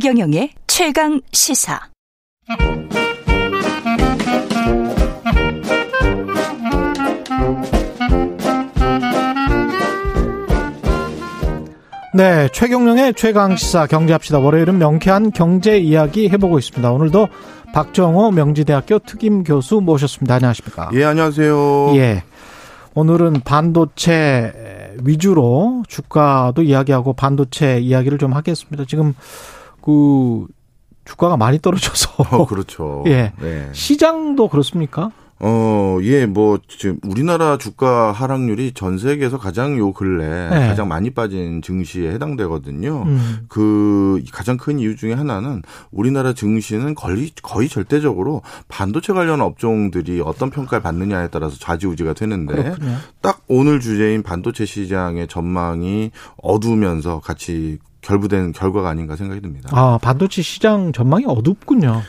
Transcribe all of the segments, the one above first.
최경영의 최강 시사. 네, 최경영의 최강 시사 경제합시다. 월요일은 명쾌한 경제 이야기 해보고 있습니다. 오늘도 박정호 명지대학교 특임 교수 모셨습니다. 안녕하십니까? 예, 안녕하세요. 예. 오늘은 반도체 위주로 주가도 이야기하고 반도체 이야기를 좀 하겠습니다. 지금 그 주가가 많이 떨어져서. 어, 그렇죠. 예. 네. 시장도 그렇습니까? 어, 예, 뭐, 지금 우리나라 주가 하락률이 전 세계에서 가장 요 근래 네. 가장 많이 빠진 증시에 해당되거든요. 음. 그 가장 큰 이유 중에 하나는 우리나라 증시는 거의, 거의 절대적으로 반도체 관련 업종들이 어떤 평가를 받느냐에 따라서 좌지우지가 되는데 그렇군요. 딱 오늘 주제인 반도체 시장의 전망이 어두우면서 같이 결부된 결과가 아닌가 생각이 듭니다. 아, 반도체 시장 전망이 어둡군요.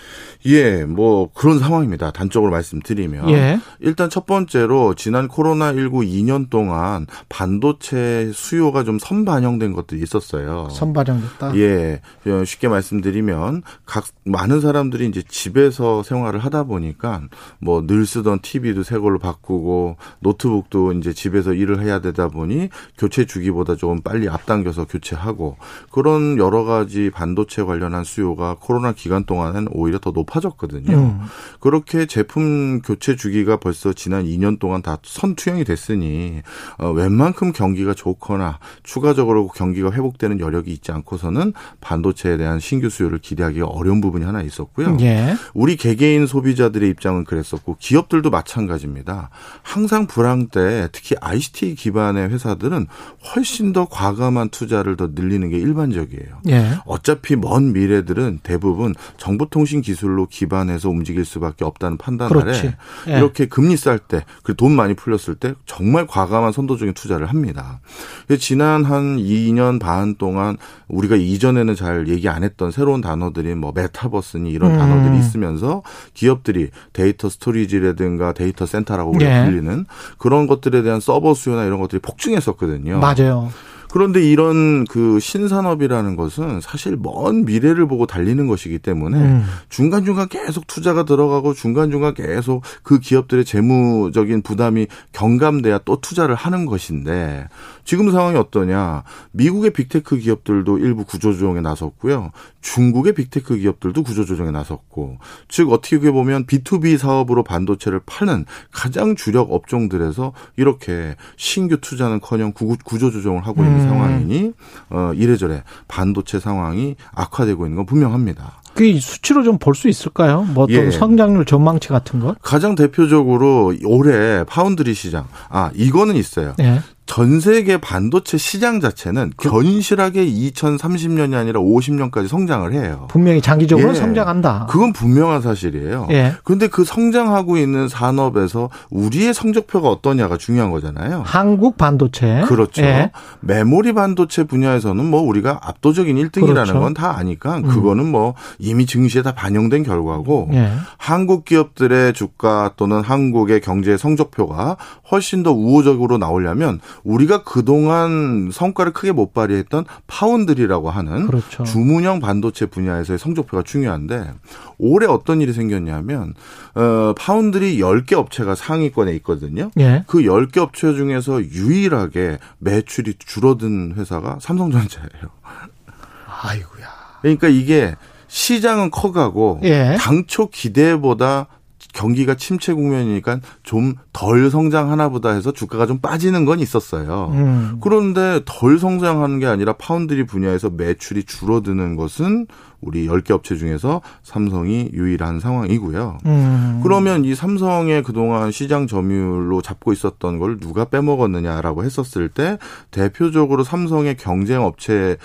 예, 뭐 그런 상황입니다. 단적으로 말씀드리면 예. 일단 첫 번째로 지난 코로나 19 2년 동안 반도체 수요가 좀 선반영된 것들이 있었어요. 선반영됐다. 예, 어, 쉽게 말씀드리면 각 많은 사람들이 이제 집에서 생활을 하다 보니까 뭐 늘 쓰던 TV도 새 걸로 바꾸고 노트북도 이제 집에서 일을 해야 되다 보니 교체 주기보다 조금 빨리 앞당겨서 교체하고 그런 여러 가지 반도체 관련한 수요가 코로나 기간 동안은 오히려 더 높 아졌거든요. 음. 그렇게 제품 교체 주기가 벌써 지난 2년 동안 다 선투영이 됐으니 어, 웬만큼 경기가 좋거나 추가적으로 경기가 회복되는 여력이 있지 않고서는 반도체에 대한 신규 수요를 기대하기가 어려운 부분이 하나 있었고요. 예. 우리 개개인 소비자들의 입장은 그랬었고 기업들도 마찬가지입니다. 항상 불황 때 특히 ICT 기반의 회사들은 훨씬 더 과감한 투자를 더 늘리는 게 일반적이에요. 예. 어차피 먼 미래들은 대부분 정보통신 기술로 기반해서 움직일 수밖에 없다는 판단 그렇지. 아래 예. 이렇게 금리 쌀 때, 그리고 돈 많이 풀렸을 때 정말 과감한 선도적인 투자를 합니다. 지난 한 2년 반 동안 우리가 이전에는 잘 얘기 안 했던 새로운 단어들이 뭐 메타버스니 이런 음. 단어들이 있으면서 기업들이 데이터 storage라든가 데이터 센터라고 우리가 예. 불리는 그런 것들에 대한 서버 수요나 이런 것들이 폭증했었거든요. 맞아요. 그런데 이런 그 신산업이라는 것은 사실 먼 미래를 보고 달리는 것이기 때문에 음. 중간중간 계속 투자가 들어가고 중간중간 계속 그 기업들의 재무적인 부담이 경감돼야 또 투자를 하는 것인데 지금 상황이 어떠냐. 미국의 빅테크 기업들도 일부 구조조정에 나섰고요. 중국의 big tech 기업들도 구조조정에 나섰고 즉 어떻게 보면 B2B 사업으로 반도체를 파는 가장 주력 업종들에서 이렇게 신규 투자는 커녕 구- 구조조정을 하고 있는 음. 상황이니 어 이래저래 반도체 상황이 악화되고 있는 건 분명합니다. 그 수치로 좀 볼 수 있을까요? 뭐 어떤 예. 성장률 전망치 같은 것? 가장 대표적으로 올해 파운드리 시장 아 이거는 있어요. 예. 전 세계 반도체 시장 자체는 그 견실하게 2030년이 아니라 50년까지 성장을 해요. 분명히 장기적으로 예. 성장한다. 그건 분명한 사실이에요. 예. 그런데 그 성장하고 있는 산업에서 우리의 성적표가 어떠냐가 중요한 거잖아요. 한국 반도체. 그렇죠. 예. 메모리 반도체 분야에서는 뭐 우리가 압도적인 1등이라는 그렇죠. 음. 건다 아니까 그거는 뭐 이미 증시에 다 반영된 결과고 예. 한국 기업들의 주가 또는 한국의 경제 성적표가 훨씬 더 우호적으로 나오려면 우리가 그동안 성과를 크게 못 발휘했던 파운드리라고 하는 그렇죠. 주문형 반도체 분야에서의 성적표가 중요한데 올해 어떤 일이 생겼냐면 어 파운드리 10개 업체가 상위권에 있거든요. 예. 그 10개 업체 중에서 유일하게 매출이 줄어든 회사가 삼성전자예요. 아이고야. 그러니까 이게 시장은 커가고 예. 당초 기대보다 경기가 침체 국면이니까 좀 덜 성장하나 보다 해서 주가가 좀 빠지는 건 있었어요. 음. 그런데 덜 성장하는 게 아니라 파운드리 분야에서 매출이 줄어드는 것은 우리 10개 업체 중에서 삼성이 유일한 상황이고요. 음. 그러면 이 삼성의 그동안 시장 점유율로 잡고 있었던 걸 누가 빼먹었느냐라고 했었을 때 대표적으로 삼성의 경쟁 업체는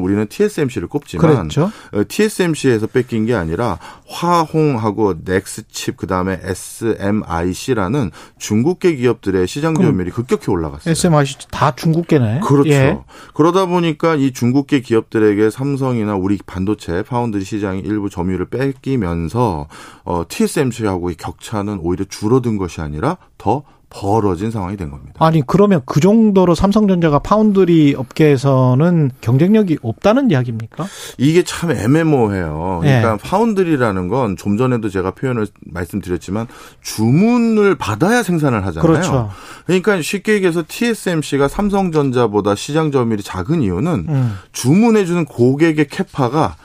우리는 TSMC를 꼽지만 그랬죠. 어, TSMC에서 뺏긴 게 아니라 화홍하고 넥스칩 그다음에 SMIC라는 중국계 기업들의 시장 점유율이 급격히 올라갔어요. SMIC 다 중국계네. 그렇죠. 예. 그러다 보니까 이 중국계 기업들에게 삼성이나 우리 반도체 파운드리 시장이 일부 점유율을 뺏기면서 어, TSMC하고의 격차는 오히려 줄어든 것이 아니라 더 벌어진 상황이 된 겁니다. 아니 그러면 그 정도로 삼성전자가 파운드리 업계에서는 경쟁력이 없다는 이야기입니까? 이게 참 애매모호해요. 그러니까 네. 파운드리라는 건 좀 전에도 제가 표현을 말씀드렸지만 주문을 받아야 생산을 하잖아요. 그렇죠. 그러니까 쉽게 얘기해서 TSMC가 삼성전자보다 시장 점유율이 작은 이유는 음. 주문해주는 고객의 캐파가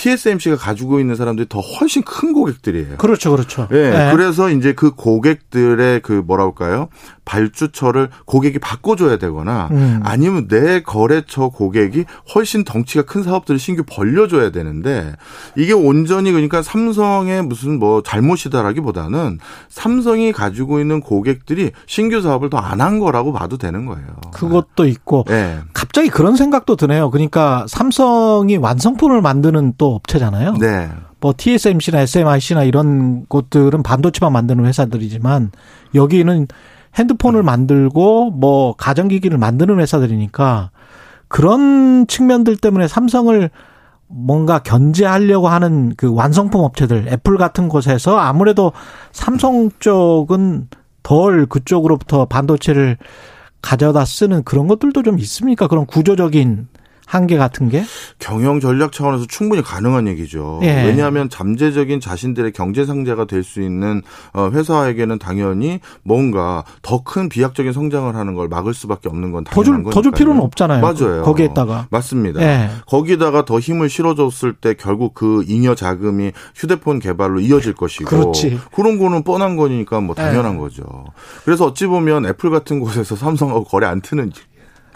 TSMC가 가지고 있는 사람들이 더 훨씬 큰 고객들이에요. 그렇죠, 그렇죠. 예, 네. 그래서 이제 그 고객들의 그 뭐랄까요 발주처를 고객이 바꿔줘야 되거나 음. 아니면 내 거래처 고객이 훨씬 덩치가 큰 사업들을 신규 벌려줘야 되는데 이게 온전히 그러니까 삼성의 무슨 뭐 잘못이다라기보다는 삼성이 가지고 있는 고객들이 신규 사업을 더 안 한 거라고 봐도 되는 거예요. 그것도 있고 예. 갑자기 그런 생각도 드네요. 그러니까 삼성이 완성품을 만드는 또 업체잖아요. 네. 뭐 TSMC나 SMIC나 이런 곳들은 반도체만 만드는 회사들이지만 여기는 핸드폰을 만들고 뭐 가전기기를 만드는 회사들이니까 그런 측면들 때문에 삼성을 뭔가 견제하려고 하는 그 완성품 업체들 애플 같은 곳에서 아무래도 삼성 쪽은 덜 그쪽으로부터 반도체를 가져다 쓰는 그런 것들도 좀 있습니까? 그런 구조적인 한계 같은 게? 경영 전략 차원에서 충분히 가능한 얘기죠. 예. 왜냐하면 잠재적인 자신들의 경제 상자가 될 수 있는 어, 회사에게는 당연히 뭔가 더 큰 비약적인 성장을 하는 걸 막을 수밖에 없는 건더 당연한 줄, 더 줄. 필요는 없잖아요. 맞아요. 거기에다가. 맞습니다. 예. 거기다가 더 힘을 실어줬을 때 결국 그 잉여 자금이 휴대폰 개발로 이어질 것이고 그렇지. 런 거는 뻔한 거니까 뭐 당연한 예. 거죠. 그래서 어찌 보면 애플 같은 곳에서 삼성하고 거래 안 트는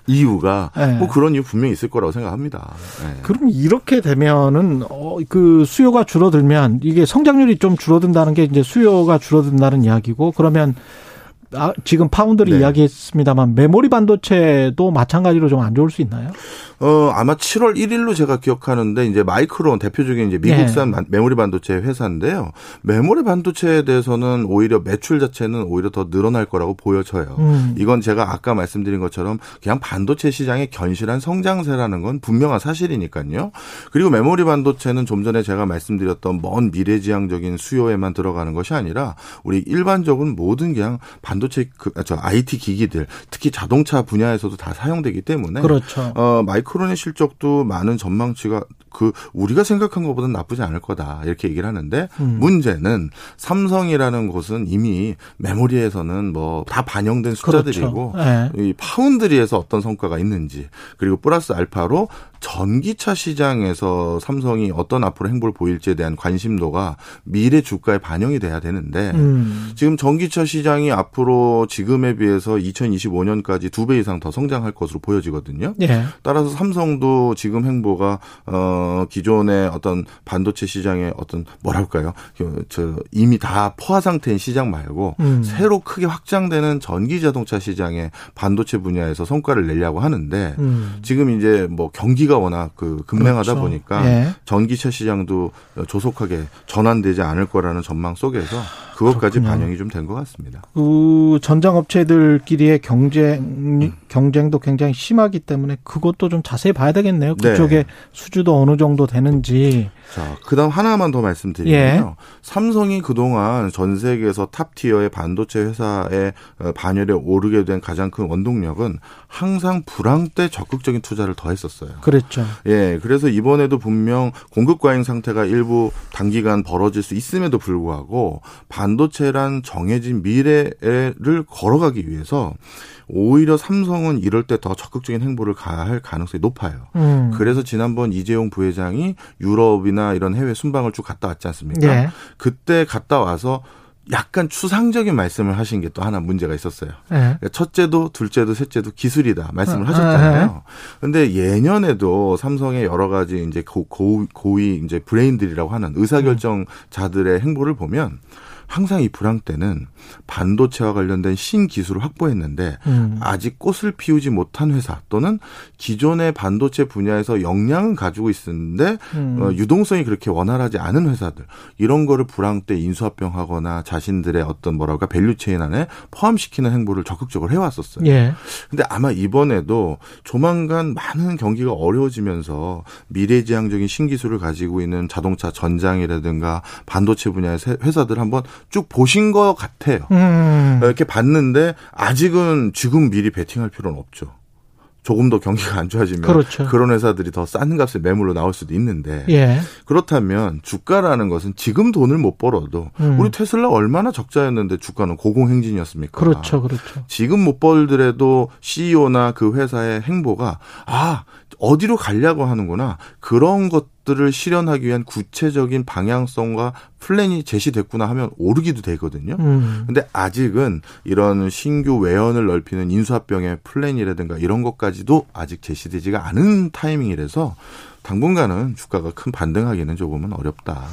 이유가 예. 뭐 그런 이유 분명히 있을 거라고 생각합니다. 예. 그럼 이렇게 되면은 어, 그 수요가 줄어들면 이게 성장률이 좀 줄어든다는 게 이제 수요가 줄어든다는 이야기고 그러면 아, 지금 파운드리 네. 이야기했습니다만 메모리 반도체도 마찬가지로 좀 안 좋을 수 있나요? 어, 아마 7월 1일로 제가 기억하는데 이제 마이크론 대표적인 이제 미국산 네. 반- 메모리 반도체 회사인데요. 메모리 반도체에 대해서는 오히려 매출 자체는 오히려 더 늘어날 거라고 보여져요. 음. 이건 제가 아까 말씀드린 것처럼 그냥 반도체 시장의 견실한 성장세라는 건 분명한 사실이니까요. 그리고 메모리 반도체는 좀 전에 제가 말씀드렸던 먼 미래지향적인 수요에만 들어가는 것이 아니라 우리 일반적인 모든 그냥 반도체 그, 아, 저 IT 기기들 특히 자동차 분야에서도 다 사용되기 때문에 그렇죠. 어, Micron의 실적도 많은 전망치가 그 우리가 생각한 것보다는 나쁘지 않을 거다 이렇게 얘기를 하는데 음. 문제는 삼성이라는 곳은 이미 메모리에서는 뭐 다 반영된 숫자들이고 그렇죠. 예. 이 foundry에서 어떤 성과가 있는지 그리고 플러스 알파로 전기차 시장에서 삼성이 어떤 앞으로 행보를 보일지에 대한 관심도가 미래 주가에 반영이 돼야 되는데 음. 지금 전기차 시장이 앞으로 지금에 비해서 2025년까지 두 배 이상 더 성장할 것으로 보여지거든요. 예. 따라서 삼성도 지금 행보가 어 기존의 어떤 반도체 시장의 어떤 뭐랄까요? 그, 저 이미 다 포화 상태인 시장 말고 음. 새로 크게 확장되는 전기 자동차 시장의 반도체 분야에서 성과를 내려고 하는데 음. 지금 이제 뭐 경기가 워낙 그 급냉하다 그렇죠. 보니까 예. 전기차 시장도 조속하게 전환되지 않을 거라는 전망 속에서 그것까지 그렇군요. 반영이 좀 된 것 같습니다. 그 전장 업체들끼리의 경쟁 경쟁도 굉장히 심하기 때문에 그것도 좀 자세히 봐야 되겠네요. 네. 그쪽에 수주도 어느 정도 되는지. 자, 그다음 하나만 더 예. 말씀드리면요. 삼성이 그동안 전 세계에서 top tier의 반도체 회사의 어, 반열에 오르게 된 가장 큰 원동력은 항상 불황 때 적극적인 투자를 더 했었어요. 그랬죠. 예, 그래서 이번에도 분명 공급 과잉 상태가 일부 단기간 벌어질 수 있음에도 불구하고 반도체란 정해진 미래를 걸어가기 위해서 오히려 삼성은 이럴 때 더 적극적인 행보를 가할 가능성이 높아요. 음. 그래서 지난번 이재용 부회장이 유럽이나 이런 해외 순방을 쭉 갔다 왔지 않습니까? 예. 그때 갔다 와서 약간 추상적인 말씀을 하신 게 또 하나 문제가 있었어요. 예. 그러니까 첫째도 둘째도 셋째도 기술이다 말씀을 아, 하셨잖아요. 근데 예년에도 삼성의 여러 가지 이제 고, 고, 고위 이제 브레인들이라고 하는 의사결정자들의 행보를 보면 항상 이 불황 때는 반도체와 관련된 신기술을 확보했는데 음. 아직 꽃을 피우지 못한 회사 또는 기존의 반도체 분야에서 역량은 가지고 있었는데 음. 어, 유동성이 그렇게 원활하지 않은 회사들 이런 거를 불황 때 인수합병하거나 자신들의 어떤 뭐랄까 value chain 안에 포함시키는 행보를 적극적으로 해왔었어요. 예. 근데 아마 이번에도 조만간 많은 경기가 어려워지면서 미래지향적인 신기술을 가지고 있는 자동차 전장이라든가 반도체 분야의 세- 회사들 한번 쭉 보신 것 같아요. 음. 이렇게 봤는데 아직은 지금 미리 베팅할 필요는 없죠. 조금 더 경기가 안 좋아지면 그렇죠. 런 회사들이 더 싼 값에 매물로 나올 수도 있는데 예. 그렇다면 주가라는 것은 지금 돈을 못 벌어도 음. 우리 테슬라 얼마나 적자였는데 주가는 고공행진이었습니까? 그렇죠. 그렇죠. 지금 못 벌더라도 CEO나 그 회사의 행보가 아 어디로 가려고 하는구나 그런 것들을 실현하기 위한 구체적인 방향성과 플랜이 제시됐구나 하면 오르기도 되거든요. 음. 근데 아직은 이런 신규 외연을 넓히는 인수합병의 플랜이라든가 이런 것까지도 아직 제시되지가 않은 타이밍이라서 당분간은 주가가 큰 반등하기는 조금은 어렵다.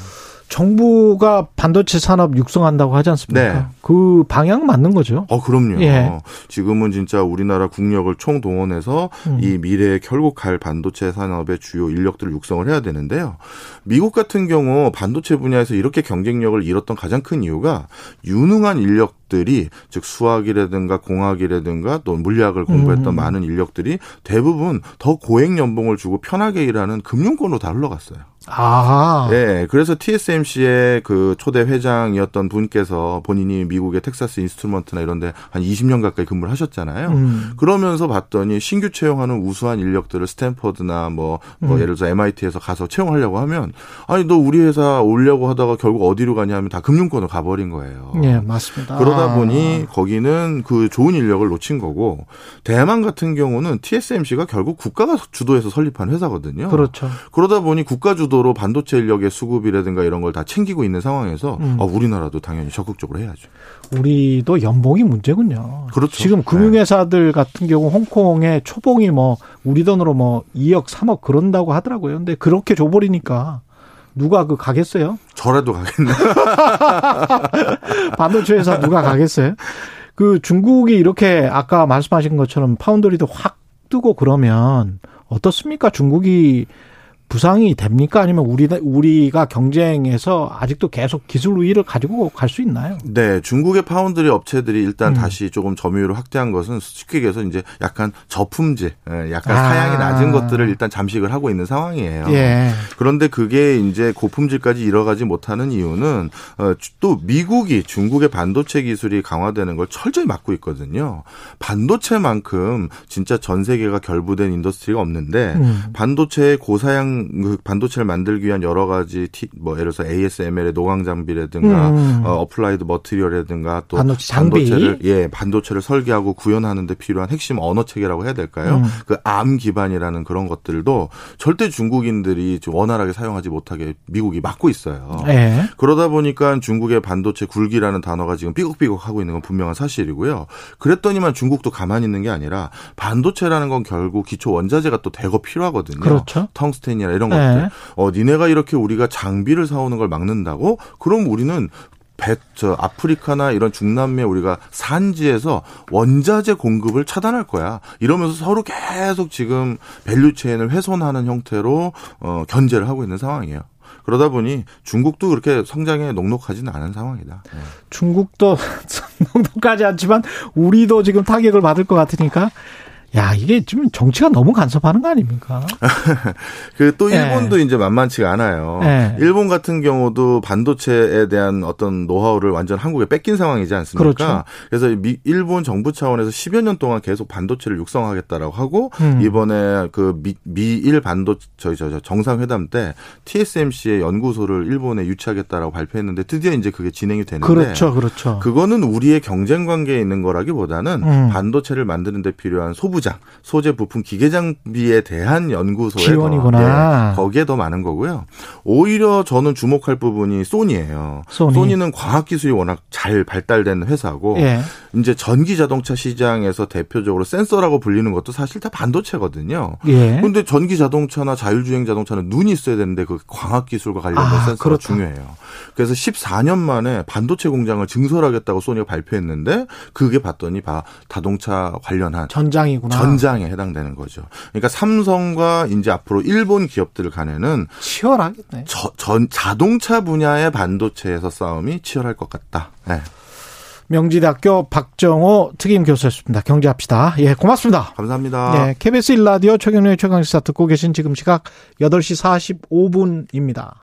정부가 반도체 산업 육성한다고 하지 않습니까? 네. 그 방향 맞는 거죠. 어, 그럼요. 예. 지금은 진짜 우리나라 국력을 총동원해서 음. 이 미래에 결국 갈 반도체 산업의 주요 인력들을 육성을 해야 되는데요. 미국 같은 경우 반도체 분야에서 이렇게 경쟁력을 잃었던 가장 큰 이유가 유능한 인력들이 즉 수학이라든가 공학이라든가 또 물리학을 공부했던 음. 많은 인력들이 대부분 더 고액 연봉을 주고 편하게 일하는 금융권으로 다 흘러갔어요. 아. 네, 그래서 TSMC의 그 초대 회장이었던 분께서 본인이 미국의 Texas Instruments나 이런데 한 20년 가까이 근무를 하셨잖아요. 음. 그러면서 봤더니 신규 채용하는 우수한 인력들을 스탠퍼드나 뭐, 뭐 음. 예를 들어서 MIT에서 가서 채용하려고 하면 아니 너 우리 회사 오려고 하다가 결국 어디로 가냐 하면 다 금융권으로 가버린 거예요. 예, 맞습니다. 그러다 아. 보니 거기는 그 좋은 인력을 놓친 거고 대만 같은 경우는 TSMC가 결국 국가가 주도해서 설립한 회사거든요. 그렇죠. 그러다 보니 국가 주도로 반도체 인력의 수급이라든가 이런 걸 다 챙기고 있는 상황에서 음. 아, 우리나라도 당연히 적극적으로 해야죠. 우리도 연봉이 문제군요. 그렇죠. 지금 금융회사들 같은 경우 홍콩의 초봉이 뭐 우리 돈으로 뭐 2억, 3억 그런다고 하더라고요. 근데 그렇게 줘버리니까 누가 그 가겠어요? 저라도 가겠네. 반도체 회사 누가 가겠어요? 그 중국이 이렇게 아까 말씀하신 것처럼 파운드리도 확 뜨고 그러면 어떻습니까? 중국이 부상이 됩니까? 아니면 우리 우리가 경쟁에서 아직도 계속 기술 우위를 가지고 갈 수 있나요? 네, 중국의 파운드리 업체들이 일단 음. 다시 조금 점유율을 확대한 것은 쉽게 얘기해서 이제 약간 저품질, 예, 약간 아. 사양이 낮은 것들을 일단 잠식을 하고 있는 상황이에요. 예. 그런데 그게 이제 고품질까지 이뤄가지 못하는 이유는 어, 또 미국이 중국의 반도체 기술이 강화되는 걸 철저히 막고 있거든요. 반도체만큼 진짜 전 세계가 결부된 industry가 없는데 음. 반도체의 고사양 그 반도체를 만들기 위한 여러 가지 티, 뭐 예를 들어서 ASML의 노광 장비라든가 음. 어, Applied Material이라든가 또 반도체 장비. 반도체를 예 반도체를 설계하고 구현하는 데 필요한 핵심 언어 체계라고 해야 될까요? 음. 그 Arm 기반이라는 그런 것들도 절대 중국인들이 좀 원활하게 사용하지 못하게 미국이 막고 있어요. 예. 그러다 보니까 중국의 반도체 굴기라는 단어가 지금 삐걱삐걱 하고 있는 건 분명한 사실이고요. 그랬더니만 중국도 가만히 있는 게 아니라 반도체라는 건 결국 기초 원자재가 또 대거 필요하거든요. 그렇죠. 텅스텐이나 이런 네. 것들. 어, 니네가 이렇게 우리가 장비를 사오는 걸 막는다고? 그럼 우리는 배, 저, 아프리카나 이런 중남미에 우리가 산지에서 원자재 공급을 차단할 거야. 이러면서 서로 계속 지금 value chain을 훼손하는 형태로, 어, 견제를 하고 있는 상황이에요. 그러다 보니 중국도 그렇게 성장에 녹록하지는 않은 상황이다. 네. 중국도 정도까지 않지만 우리도 지금 타격을 받을 것 같으니까 야 이게 지금 정치가 너무 간섭하는 거 아닙니까? 그 또 네. 일본도 이제 만만치가 않아요. 네. 일본 같은 경우도 반도체에 대한 어떤 노하우를 완전 한국에 뺏긴 상황이지 않습니까? 그렇죠. 그래서 미, 일본 정부 차원에서 10여 년 동안 계속 반도체를 육성하겠다라고 하고 음. 이번에 그 미, 미일 반도 저희 저, 저 정상회담 때 TSMC의 연구소를 일본에 유치하겠다라고 발표했는데 드디어 이제 그게 진행이 되는데 그렇죠, 그렇죠. 그거는 우리의 경쟁 관계에 있는 거라기보다는 음. 반도체를 만드는 데 필요한 소부 장, 소재 부품 기계 장비에 대한 연구소에 지원이구나. 더, 예, 거기에 더 많은 거고요. 오히려 저는 주목할 부분이 소니예요. 소니. 는 과학 기술이 워낙 잘 발달된 회사고 예. 이제 전기 자동차 시장에서 대표적으로 센서라고 불리는 것도 사실 다 반도체거든요. 예. 근데 전기 자동차나 자율주행 자동차는 눈이 있어야 되는데 그 광학 기술과 관련된 아, 센서가 그렇다. 중요해요. 그래서 14년 만에 반도체 공장을 증설하겠다고 소니가 발표했는데 그게 봤더니 바 자동차 관련한 전장이구나. 전장에 해당되는 거죠. 그러니까 삼성과 이제 앞으로 일본 기업들 간에는 치열하겠네. 저- 전 자동차 분야의 반도체에서 싸움이 치열할 것 같다. 네. 명지대학교 박정호 특임 교수였습니다. 경제합시다. 예, 고맙습니다. 감사합니다. 네, KBS 1라디오 최경련의 최강시사 듣고 계신 지금 시각 8시 45분입니다.